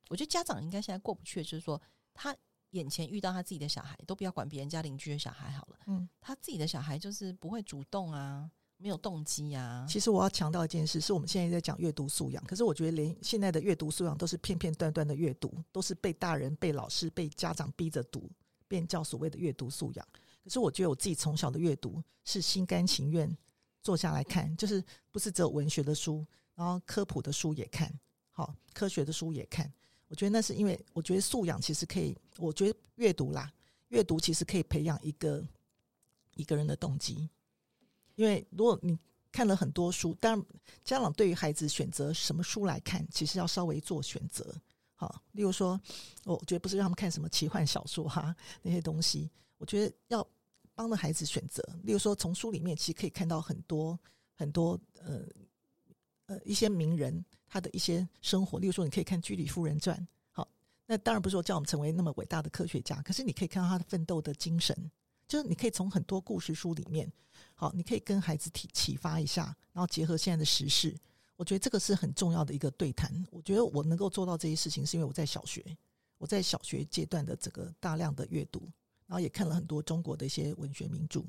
我觉得家长应该现在过不去，就是说他。眼前遇到他自己的小孩，都不要管别人家邻居的小孩好了，嗯，他自己的小孩就是不会主动啊，没有动机啊。其实我要强调一件事，是我们现在在讲阅读素养，可是我觉得连现在的阅读素养都是片片段段的阅读，都是被大人、被老师、被家长逼着读，便叫所谓的阅读素养。可是我觉得我自己从小的阅读是心甘情愿坐下来看，就是不是只有文学的书，然后科普的书也看，好，科学的书也看。我觉得那是因为，我觉得素养其实可以，我觉得阅读啦，阅读其实可以培养一个一个人的动机。因为如果你看了很多书，当然家长对于孩子选择什么书来看，其实要稍微做选择。好，例如说，我觉得不是让他们看什么奇幻小说哈那些东西，我觉得要帮着孩子选择。例如说，从书里面其实可以看到很多很多呃呃一些名人。他的一些生活，例如说，你可以看《居里夫人传》。好，那当然不是说叫我们成为那么伟大的科学家，可是你可以看到他的奋斗的精神，就是你可以从很多故事书里面，好，你可以跟孩子提启发一下，然后结合现在的时事，我觉得这个是很重要的一个对谈。我觉得我能够做到这些事情，是因为我在小学，我在小学阶段的这个大量的阅读，然后也看了很多中国的一些文学名著。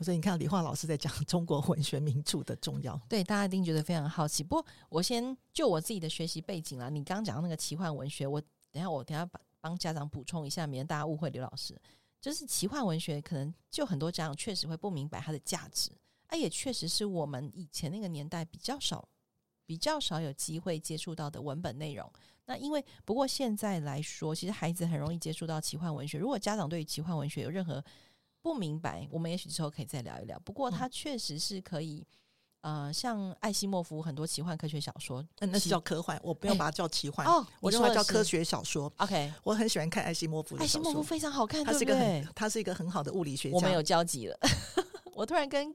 所以你看，李焕老师在讲 中国文学名著的重要，对大家一定觉得非常好奇。不过，我先就我自己的学习背景啦。你刚讲到那个奇幻文学，我等下我等下帮帮家长补充一下，免得大家误会刘老师。就是奇幻文学，可能就很多家长确实会不明白它的价值，啊，也确实是我们以前那个年代比较少、比较少有机会接触到的文本内容。那因为不过现在来说，其实孩子很容易接触到奇幻文学。如果家长对于奇幻文学有任何不明白，我们也许之后可以再聊一聊。不过，它确实是可以，嗯、呃，像艾西莫夫很多奇幻科学小说，嗯，那是叫科幻，我不要把它叫奇幻、欸、哦，我认为叫科学小说。OK，我很喜欢看艾西莫夫的小说，艾西莫夫非常好看，他是一个很，他是一个很好的物理学家。我们有交集了，我突然跟。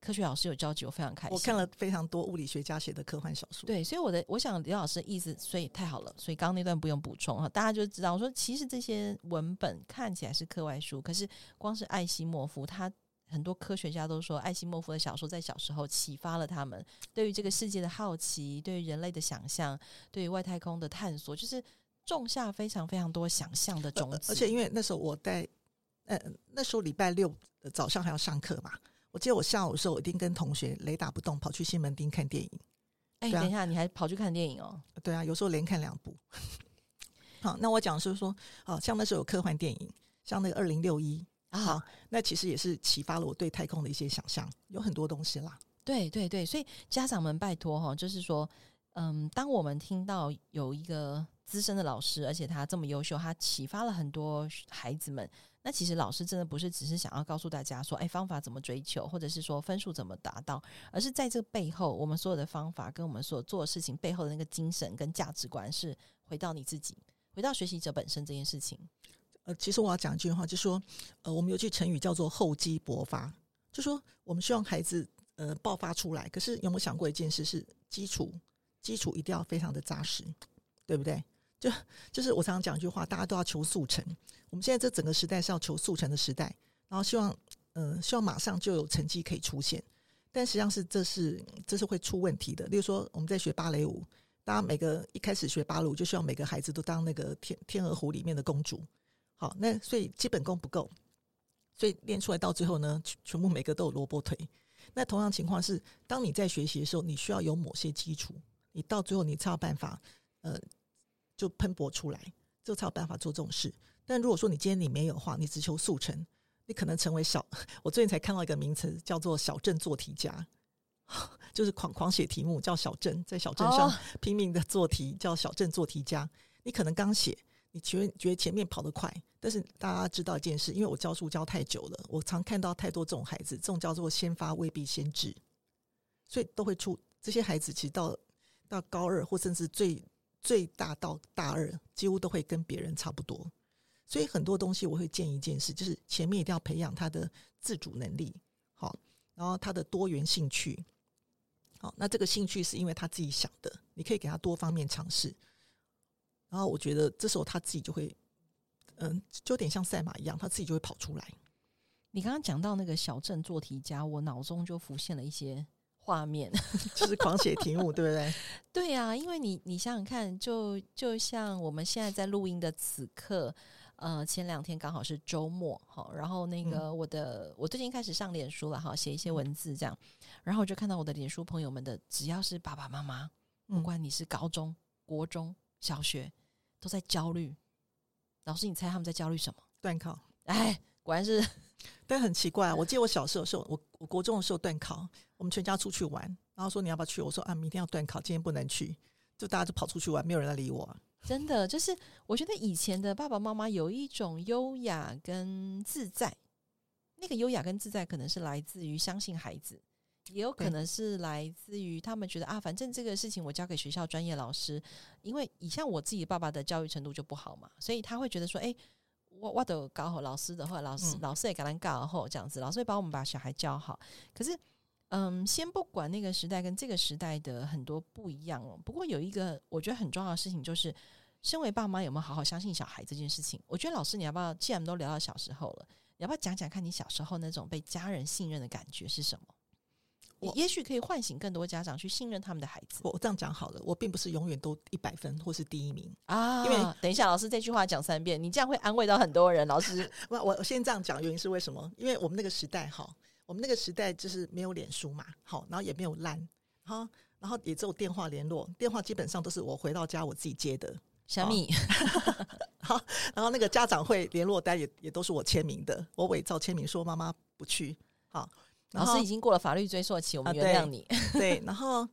科学老师有交集，我非常开心。我看了非常多物理学家写的科幻小说，对，所以我的我想刘老师的意思，所以太好了，所以刚刚那段不用补充哈，大家就知道。我说其实这些文本看起来是课外书，可是光是艾希莫夫，他很多科学家都说，艾希莫夫的小说在小时候启发了他们对于这个世界的好奇，对于人类的想象，对于外太空的探索，就是种下非常非常多想象的种子。而且因为那时候我在，呃，那时候礼拜六早上还要上课嘛。我记得我下午的时候，我一定跟同学雷打不动跑去西门町看电影。哎、欸，等一下，你还跑去看电影哦？对啊，有时候连看两部。好，那我讲的是说，啊，像那时候有科幻电影，像那个二零六一啊，那其实也是启发了我对太空的一些想象，有很多东西啦。对对对，所以家长们拜托哈，就是说，嗯，当我们听到有一个资深的老师，而且他这么优秀，他启发了很多孩子们。那其实老师真的不是只是想要告诉大家说，哎，方法怎么追求，或者是说分数怎么达到，而是在这背后，我们所有的方法跟我们所做的事情背后的那个精神跟价值观，是回到你自己，回到学习者本身这件事情。呃，其实我要讲一句话，就说，呃，我们有句成语叫做厚积薄发，就说我们希望孩子呃爆发出来，可是有没有想过一件事，是基础，基础一定要非常的扎实，对不对？就就是我常常讲一句话，大家都要求速成。我们现在这整个时代是要求速成的时代，然后希望，呃，希望马上就有成绩可以出现。但实际上是这是这是会出问题的。例如说，我们在学芭蕾舞，大家每个一开始学芭蕾舞，就希望每个孩子都当那个天天鹅湖里面的公主。好，那所以基本功不够，所以练出来到最后呢，全部每个都有萝卜腿。那同样情况是，当你在学习的时候，你需要有某些基础，你到最后你才有办法，呃。就喷薄出来，就才有办法做这种事。但如果说你今天你没有的话，你只求速成，你可能成为小。我最近才看到一个名词，叫做“小镇做题家”，就是狂狂写题目，叫小镇，在小镇上拼命的做题，叫小镇做题家。你可能刚写，你觉得觉得前面跑得快，但是大家知道一件事，因为我教书教太久了，我常看到太多这种孩子，这种叫做先发未必先至，所以都会出这些孩子，其实到到高二或甚至最。最大到大二，几乎都会跟别人差不多，所以很多东西我会建议一件事，就是前面一定要培养他的自主能力，好，然后他的多元兴趣，好，那这个兴趣是因为他自己想的，你可以给他多方面尝试，然后我觉得这时候他自己就会，嗯，就有点像赛马一样，他自己就会跑出来。你刚刚讲到那个小镇做题家，我脑中就浮现了一些。画面 就是狂写题目，对不对？对呀、啊，因为你你想想看，就就像我们现在在录音的此刻，呃，前两天刚好是周末，好，然后那个我的、嗯、我最近开始上脸书了哈，写一些文字这样，然后我就看到我的脸书朋友们的，只要是爸爸妈妈，不管你是高中、国中小学，都在焦虑。老师，你猜他们在焦虑什么？段考。哎，果然是。但很奇怪，我记得我小时候的时候，我我国中的时候断考，我们全家出去玩，然后说你要不要去？我说啊，明天要断考，今天不能去，就大家就跑出去玩，没有人来理我。真的，就是我觉得以前的爸爸妈妈有一种优雅跟自在，那个优雅跟自在可能是来自于相信孩子，也有可能是来自于他们觉得啊，反正这个事情我交给学校专业老师，因为以像我自己爸爸的教育程度就不好嘛，所以他会觉得说，哎。我我都搞好老师的话，老师、嗯、老师也给他搞好这样子，老师会帮我们把小孩教好。可是，嗯，先不管那个时代跟这个时代的很多不一样哦。不过有一个我觉得很重要的事情，就是身为爸妈有没有好好相信小孩这件事情。我觉得老师你要不要，既然都聊到小时候了，你要不要讲讲看你小时候那种被家人信任的感觉是什么？我也许可以唤醒更多家长去信任他们的孩子。我这样讲好了，我并不是永远都一百分或是第一名啊。因为等一下，老师这句话讲三遍，你这样会安慰到很多人。老师，我我先这样讲，原因是为什么？因为我们那个时代哈，我们那个时代就是没有脸书嘛，好，然后也没有 LINE，哈，然后也只有电话联络，电话基本上都是我回到家我自己接的。小米，好，然后那个家长会联络单也也都是我签名的，我伪造签名说妈妈不去，好。老师已经过了法律追溯期，我们原谅你。啊、对，对，然后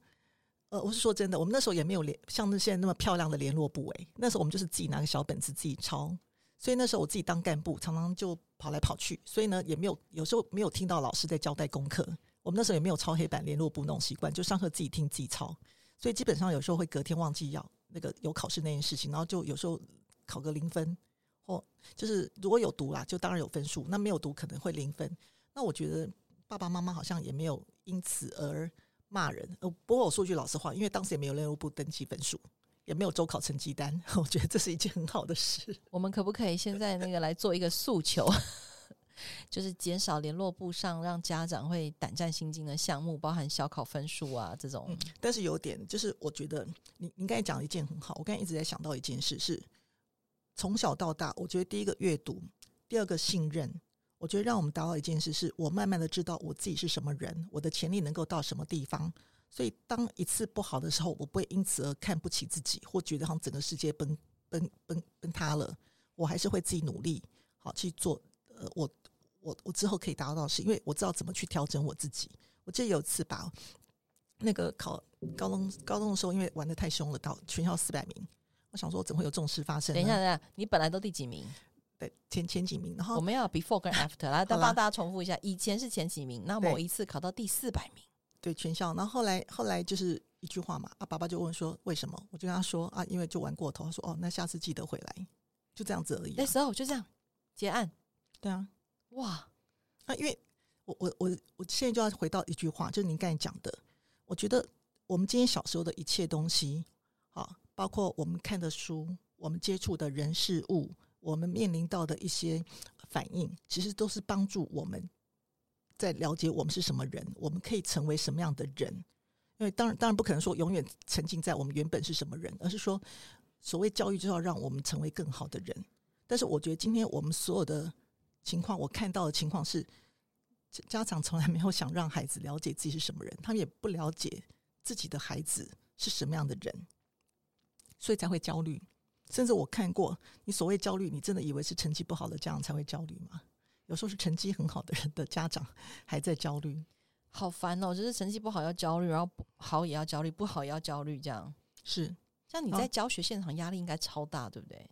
呃，我是说真的，我们那时候也没有联像那现在那么漂亮的联络簿诶。那时候我们就是自己拿个小本子自己抄，所以那时候我自己当干部，常常就跑来跑去，所以呢也没有有时候没有听到老师在交代功课。我们那时候也没有抄黑板联络簿那种习惯，就上课自己听自己抄，所以基本上有时候会隔天忘记要那个有考试那件事情，然后就有时候考个零分，或就是如果有读啦，就当然有分数；那没有读可能会零分。那我觉得。爸爸妈妈好像也没有因此而骂人。呃，不过我说句老实话，因为当时也没有联络部登记分数，也没有周考成绩单，我觉得这是一件很好的事。我们可不可以现在那个来做一个诉求，就是减少联络簿上让家长会胆战心惊的项目，包含小考分数啊这种。嗯，但是有点，就是我觉得你你刚才讲了一件很好，我刚才一直在想到一件事，是从小到大，我觉得第一个阅读，第二个信任。我觉得让我们达到一件事，是我慢慢的知道我自己是什么人，我的潜力能够到什么地方。所以当一次不好的时候，我不会因此而看不起自己，或觉得好像整个世界崩崩崩崩塌了。我还是会自己努力，好去做。呃，我我我之后可以达到的是，因为我知道怎么去调整我自己。我记得有一次吧，那个考高中高中的时候，因为玩得太凶了，到全校四百名，我想说怎么会有这种事发生？等一下，等一下，你本来都第几名？对，前前几名，然后我们要 before 跟 after 来，再帮大家重复一下，以前是前几名，那某一次考到第四百名，对，全校，然后后来后来就是一句话嘛，啊，爸爸就问说为什么，我就跟他说啊，因为就玩过头，他说哦，那下次记得回来，就这样子而已，啊。那时候就这样结案，对啊，哇，那因为我我我我现在就要回到一句话，就是您刚才讲的，我觉得我们今天小时候的一切东西，啊，包括我们看的书，我们接触的人事物。我们面临到的一些反应，其实都是帮助我们在了解我们是什么人，我们可以成为什么样的人。因为当然，当然不可能说永远沉浸在我们原本是什么人，而是说，所谓教育就要让我们成为更好的人。但是，我觉得今天我们所有的情况，我看到的情况是，家长从来没有想让孩子了解自己是什么人，他们也不了解自己的孩子是什么样的人，所以才会焦虑。甚至我看过，你所谓焦虑，你真的以为是成绩不好的家长才会焦虑吗？有时候是成绩很好的人的家长还在焦虑，好烦哦！就是成绩不好要焦虑，然后不好也要焦虑，不好也要焦虑，这样是。像你在教学现场压力应该超大，对不对？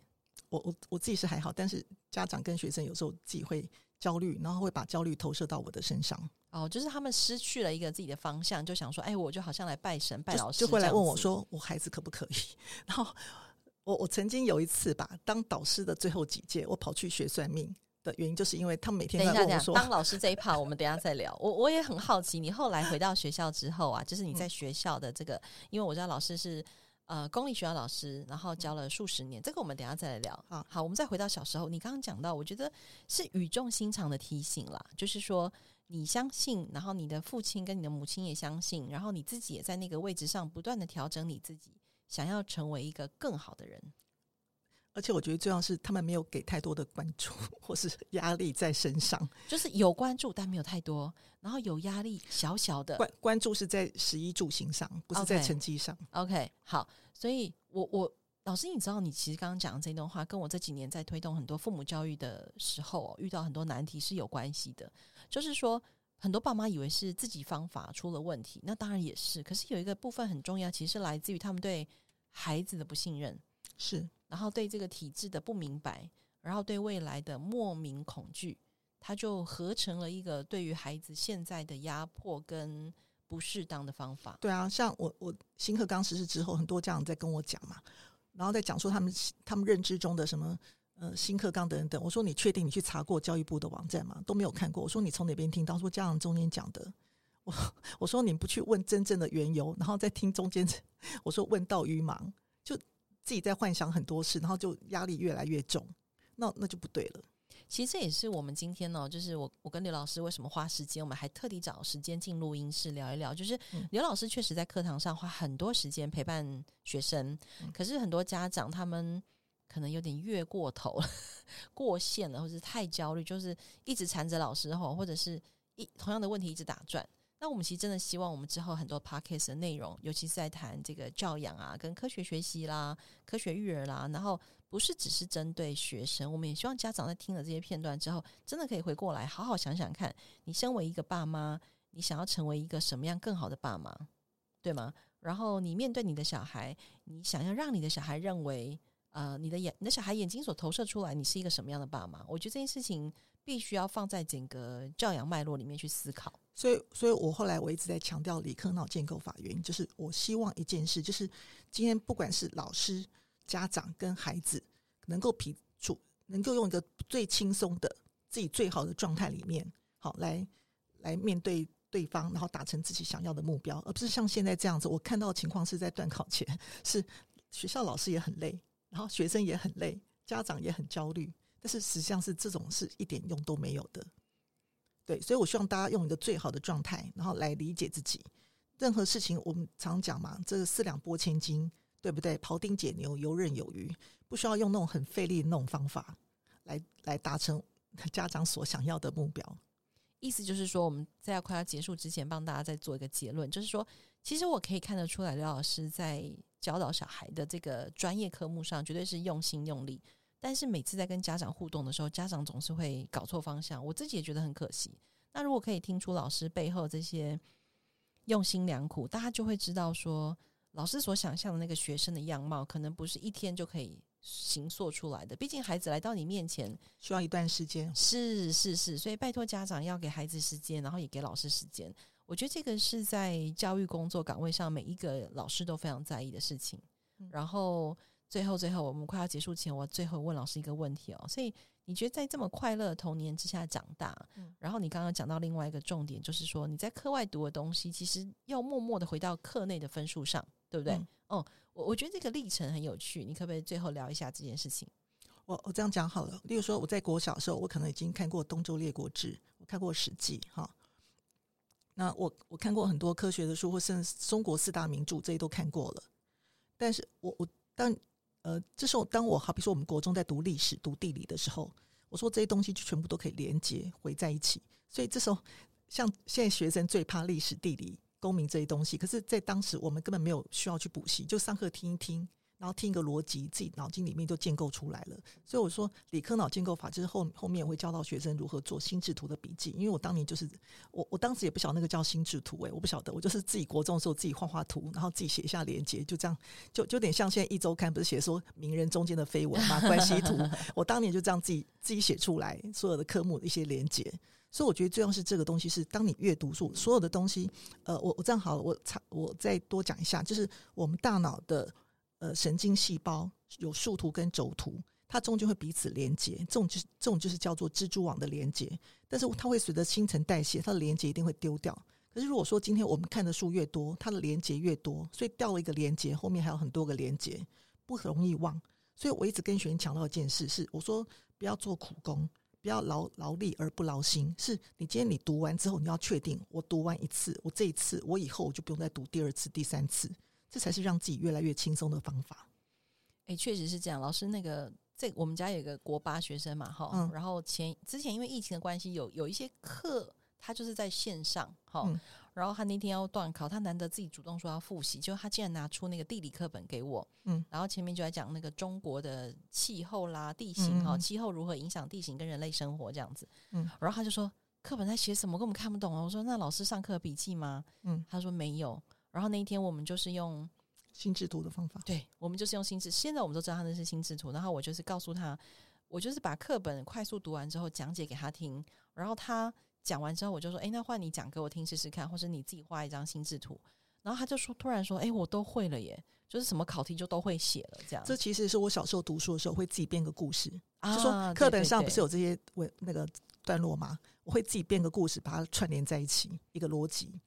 我我我自己是还好，但是家长跟学生有时候自己会焦虑，然后会把焦虑投射到我的身上。哦，就是他们失去了一个自己的方向，就想说，哎，我就好像来拜神拜老师，就会来问我说，我孩子可不可以？然后。我我曾经有一次吧，当导师的最后几届，我跑去学算命的原因，就是因为他们每天在问我说，当老师这一趴，我们等一下再聊。我我也很好奇，你后来回到学校之后啊，就是你在学校的这个，嗯、因为我知道老师是呃公立学校老师，然后教了数十年，这个我们等一下再来聊。好，好，我们再回到小时候，你刚刚讲到，我觉得是语重心长的提醒啦，就是说你相信，然后你的父亲跟你的母亲也相信，然后你自己也在那个位置上不断的调整你自己。想要成为一个更好的人，而且我觉得最重要是他们没有给太多的关注或是压力在身上，就是有关注但没有太多，然后有压力小小的关关注是在十一住行上，不是在成绩上。Okay, OK，好，所以我我老师，你知道你其实刚刚讲的这段话，跟我这几年在推动很多父母教育的时候遇到很多难题是有关系的。就是说，很多爸妈以为是自己方法出了问题，那当然也是。可是有一个部分很重要，其实来自于他们对孩子的不信任。是。然后对这个体制的不明白，然后对未来的莫名恐惧，他就合成了一个对于孩子现在的压迫跟不适当的方法。对啊，像我我新课刚实施之后，很多家长在跟我讲嘛，然后在讲说他们他们认知中的什么呃新课纲等等。我说你确定你去查过教育部的网站吗？都没有看过。我说你从哪边听到？说家长中间讲的。我我说你不去问真正的缘由，然后再听中间。我说问道于盲。自己在幻想很多事，然后就压力越来越重，那那就不对了。其实这也是我们今天呢，就是我我跟刘老师为什么花时间，我们还特地找时间进录音室聊一聊。就是刘老师确实在课堂上花很多时间陪伴学生，嗯、可是很多家长他们可能有点越过头了、过线了，或者是太焦虑，就是一直缠着老师吼，或者是一同样的问题一直打转。那我们其实真的希望，我们之后很多 podcast 的内容，尤其是在谈这个教养啊，跟科学学习啦、科学育儿啦，然后不是只是针对学生，我们也希望家长在听了这些片段之后，真的可以回过来好好想想看，你身为一个爸妈，你想要成为一个什么样更好的爸妈，对吗？然后你面对你的小孩，你想要让你的小孩认为，呃，你的眼，你的小孩眼睛所投射出来，你是一个什么样的爸妈？我觉得这件事情必须要放在整个教养脉络里面去思考。所以，所以我后来我一直在强调理科脑建构法，原因就是我希望一件事，就是今天不管是老师、家长跟孩子，能够彼处，能够用一个最轻松的自己最好的状态里面，好来来面对对方，然后达成自己想要的目标，而不是像现在这样子。我看到的情况是在段考前，是学校老师也很累，然后学生也很累，家长也很焦虑，但是实际上是这种是一点用都没有的。对，所以我希望大家用一个最好的状态，然后来理解自己。任何事情我们常讲嘛，这个四两拨千斤，对不对？庖丁解牛，游刃有余，不需要用那种很费力的那种方法来来达成 家长所想要的目标。意思就是说，我们在快要结束之前，帮大家再做一个结论，就是说，其实我可以看得出来，刘老师在教导小孩的这个专业科目上，绝对是用心用力。但是每次在跟家长互动的时候，家长总是会搞错方向，我自己也觉得很可惜。那如果可以听出老师背后这些用心良苦，大家就会知道说，老师所想象的那个学生的样貌，可能不是一天就可以形塑出来的。毕竟孩子来到你面前需要一段时间，是是是，所以拜托家长要给孩子时间，然后也给老师时间。我觉得这个是在教育工作岗位上每一个老师都非常在意的事情。然后。最后，最后，我们快要结束前，我最后问老师一个问题哦。所以，你觉得在这么快乐的童年之下长大，嗯，然后你刚刚讲到另外一个重点，就是说你在课外读的东西，其实要默默的回到课内的分数上，对不对？嗯，哦，我我觉得这个历程很有趣，你可不可以最后聊一下这件事情？我我这样讲好了，例如说我在国小的时候，我可能已经看过《东周列国志》，我看过《史记》哈。那我我看过很多科学的书，或甚至中国四大名著，这些都看过了。但是我我当呃，这时候当我好比说我们国中在读历史、读地理的时候，我说这些东西就全部都可以连接回在一起。所以这时候，像现在学生最怕历史、地理、公民这些东西，可是，在当时我们根本没有需要去补习，就上课听一听。然后听一个逻辑，自己脑筋里面就建构出来了。所以我说，理科脑建构法就是后后面我会教到学生如何做心智图的笔记。因为我当年就是我，我当时也不晓得那个叫心智图，诶，我不晓得，我就是自己国中的时候自己画画图，然后自己写一下连接，就这样，就就有点像现在一周刊不是写说名人中间的绯闻嘛，关系图。我当年就这样自己自己写出来所有的科目的一些连接。所以我觉得最重要是这个东西是，当你阅读书所有的东西，呃，我我这样好了，我差我再多讲一下，就是我们大脑的。呃，神经细胞有树突跟轴突，它中间会彼此连接，这种就是这种就是叫做蜘蛛网的连接。但是它会随着新陈代谢，它的连接一定会丢掉。可是如果说今天我们看的书越多，它的连接越多，所以掉了一个连接，后面还有很多个连接，不容易忘。所以我一直跟学员强调一件事是，我说不要做苦工，不要劳劳力而不劳心。是你今天你读完之后，你要确定我读完一次，我这一次我以后我就不用再读第二次、第三次。这才是让自己越来越轻松的方法。哎，确实是这样。老师那个这我们家有一个国八学生嘛，哈、嗯，然后前之前因为疫情的关系，有有一些课他就是在线上，哈、嗯，然后他那天要断考，他难得自己主动说要复习，就他竟然拿出那个地理课本给我，嗯，然后前面就在讲那个中国的气候啦、地形哈，嗯、气候如何影响地形跟人类生活这样子，嗯，然后他就说课本在写什么，根本看不懂啊。我说那老师上课笔记吗？嗯，他说没有。然后那一天我们就是用。心智图的方法，对，我们就是用心智。现在我们都知道他那是心智图，然后我就是告诉他，我就是把课本快速读完之后讲解给他听，然后他讲完之后，我就说，哎，那换你讲给我听试试看，或者你自己画一张心智图。然后他就说，突然说，哎，我都会了耶，就是什么考题就都会写了，这样。这其实是我小时候读书的时候会自己编个故事，啊、就说课本上不是有这些文那个段落吗？我会自己编个故事，把它串联在一起，一个逻辑。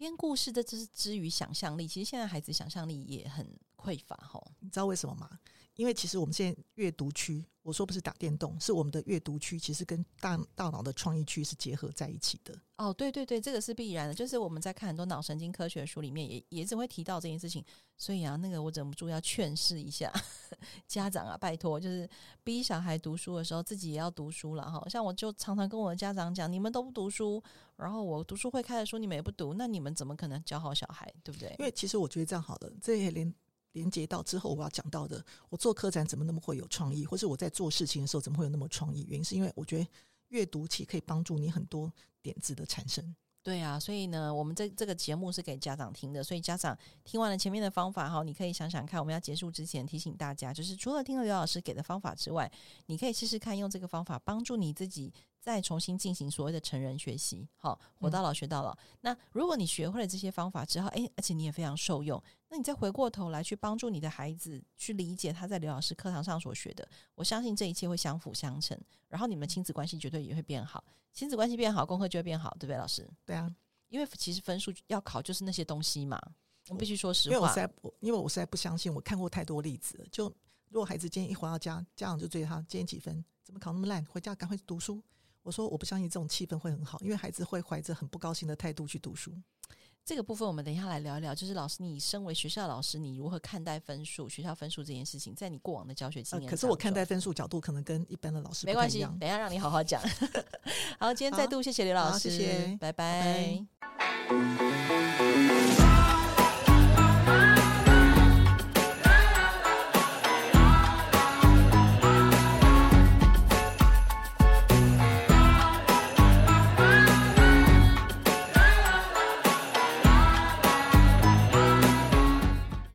编故事的，这是基于想象力。其实现在孩子想象力也很匮乏，吼，你知道为什么吗？因为其实我们现在阅读区，我说不是打电动，是我们的阅读区，其实跟大大脑的创意区是结合在一起的。哦，对对对，这个是必然的。就是我们在看很多脑神经科学书里面也，也也只会提到这件事情。所以啊，那个我忍不住要劝示一下 家长啊，拜托，就是逼小孩读书的时候，自己也要读书了哈。像我就常常跟我的家长讲，你们都不读书，然后我读书会开的书你们也不读，那你们怎么可能教好小孩，对不对？因为其实我觉得这样好的，这也连。连接到之后我要讲到的，我做科展怎么那么会有创意，或是我在做事情的时候怎么会有那么创意？原因是因为我觉得阅读其实可以帮助你很多点子的产生。对啊，所以呢，我们这这个节目是给家长听的，所以家长听完了前面的方法哈，你可以想想看，我们要结束之前提醒大家，就是除了听了刘老师给的方法之外，你可以试试看用这个方法帮助你自己。再重新进行所谓的成人学习，好，活到老学到老。嗯、那如果你学会了这些方法之后，诶，而且你也非常受用，那你再回过头来去帮助你的孩子去理解他在刘老师课堂上所学的，我相信这一切会相辅相成，然后你们亲子关系绝对也会变好，亲子关系变好，功课就会变好，对不对，老师？对啊，因为其实分数要考就是那些东西嘛，我们必须说实话。因为我实在，因为我实在不相信，我看过太多例子了。就如果孩子今天一回到家，家长就追他，今天几分？怎么考那么烂？回家赶快读书。我说我不相信这种气氛会很好，因为孩子会怀着很不高兴的态度去读书。这个部分我们等一下来聊一聊。就是老师，你身为学校老师，你如何看待分数、学校分数这件事情？在你过往的教学经验、呃，可是我看待分数角度可能跟一般的老师没关系。等一下让你好好讲。好，今天再度谢谢刘老师，谢谢，拜拜。拜拜。